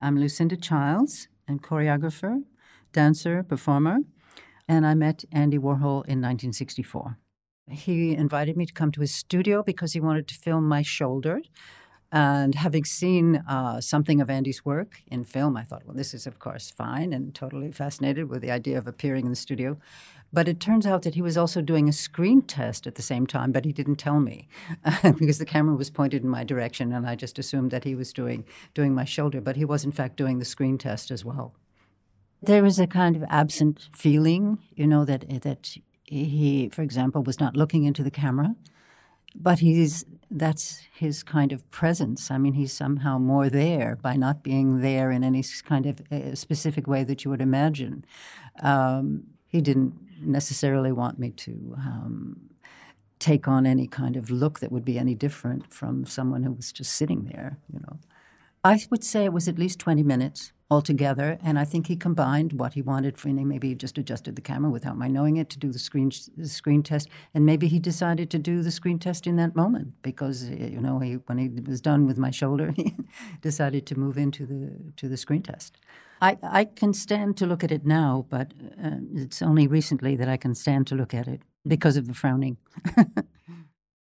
I'm Lucinda Childs, and choreographer, dancer, performer, and I met Andy Warhol in 1964. He invited me to come to his studio because he wanted to film my shoulder. And having seen uh, something of Andy's work in film, I thought, well, this is, of course, fine and totally fascinated with the idea of appearing in the studio. But it turns out that he was also doing a screen test at the same time, but he didn't tell me because the camera was pointed in my direction, and I just assumed that he was doing doing my shoulder. But he was, in fact, doing the screen test as well. There was a kind of absent feeling, you know, that that he, for example, was not looking into the camera, but he's that's his kind of presence. I mean, he's somehow more there by not being there in any kind of uh, specific way that you would imagine. Um, he didn't necessarily want me to um, take on any kind of look that would be any different from someone who was just sitting there, you know. I would say it was at least 20 minutes altogether, and I think he combined what he wanted for me. Maybe he just adjusted the camera without my knowing it to do the screen the screen test, and maybe he decided to do the screen test in that moment because you know he, when he was done with my shoulder, he decided to move into the to the screen test. I, I can stand to look at it now, but uh, it's only recently that I can stand to look at it because of the frowning.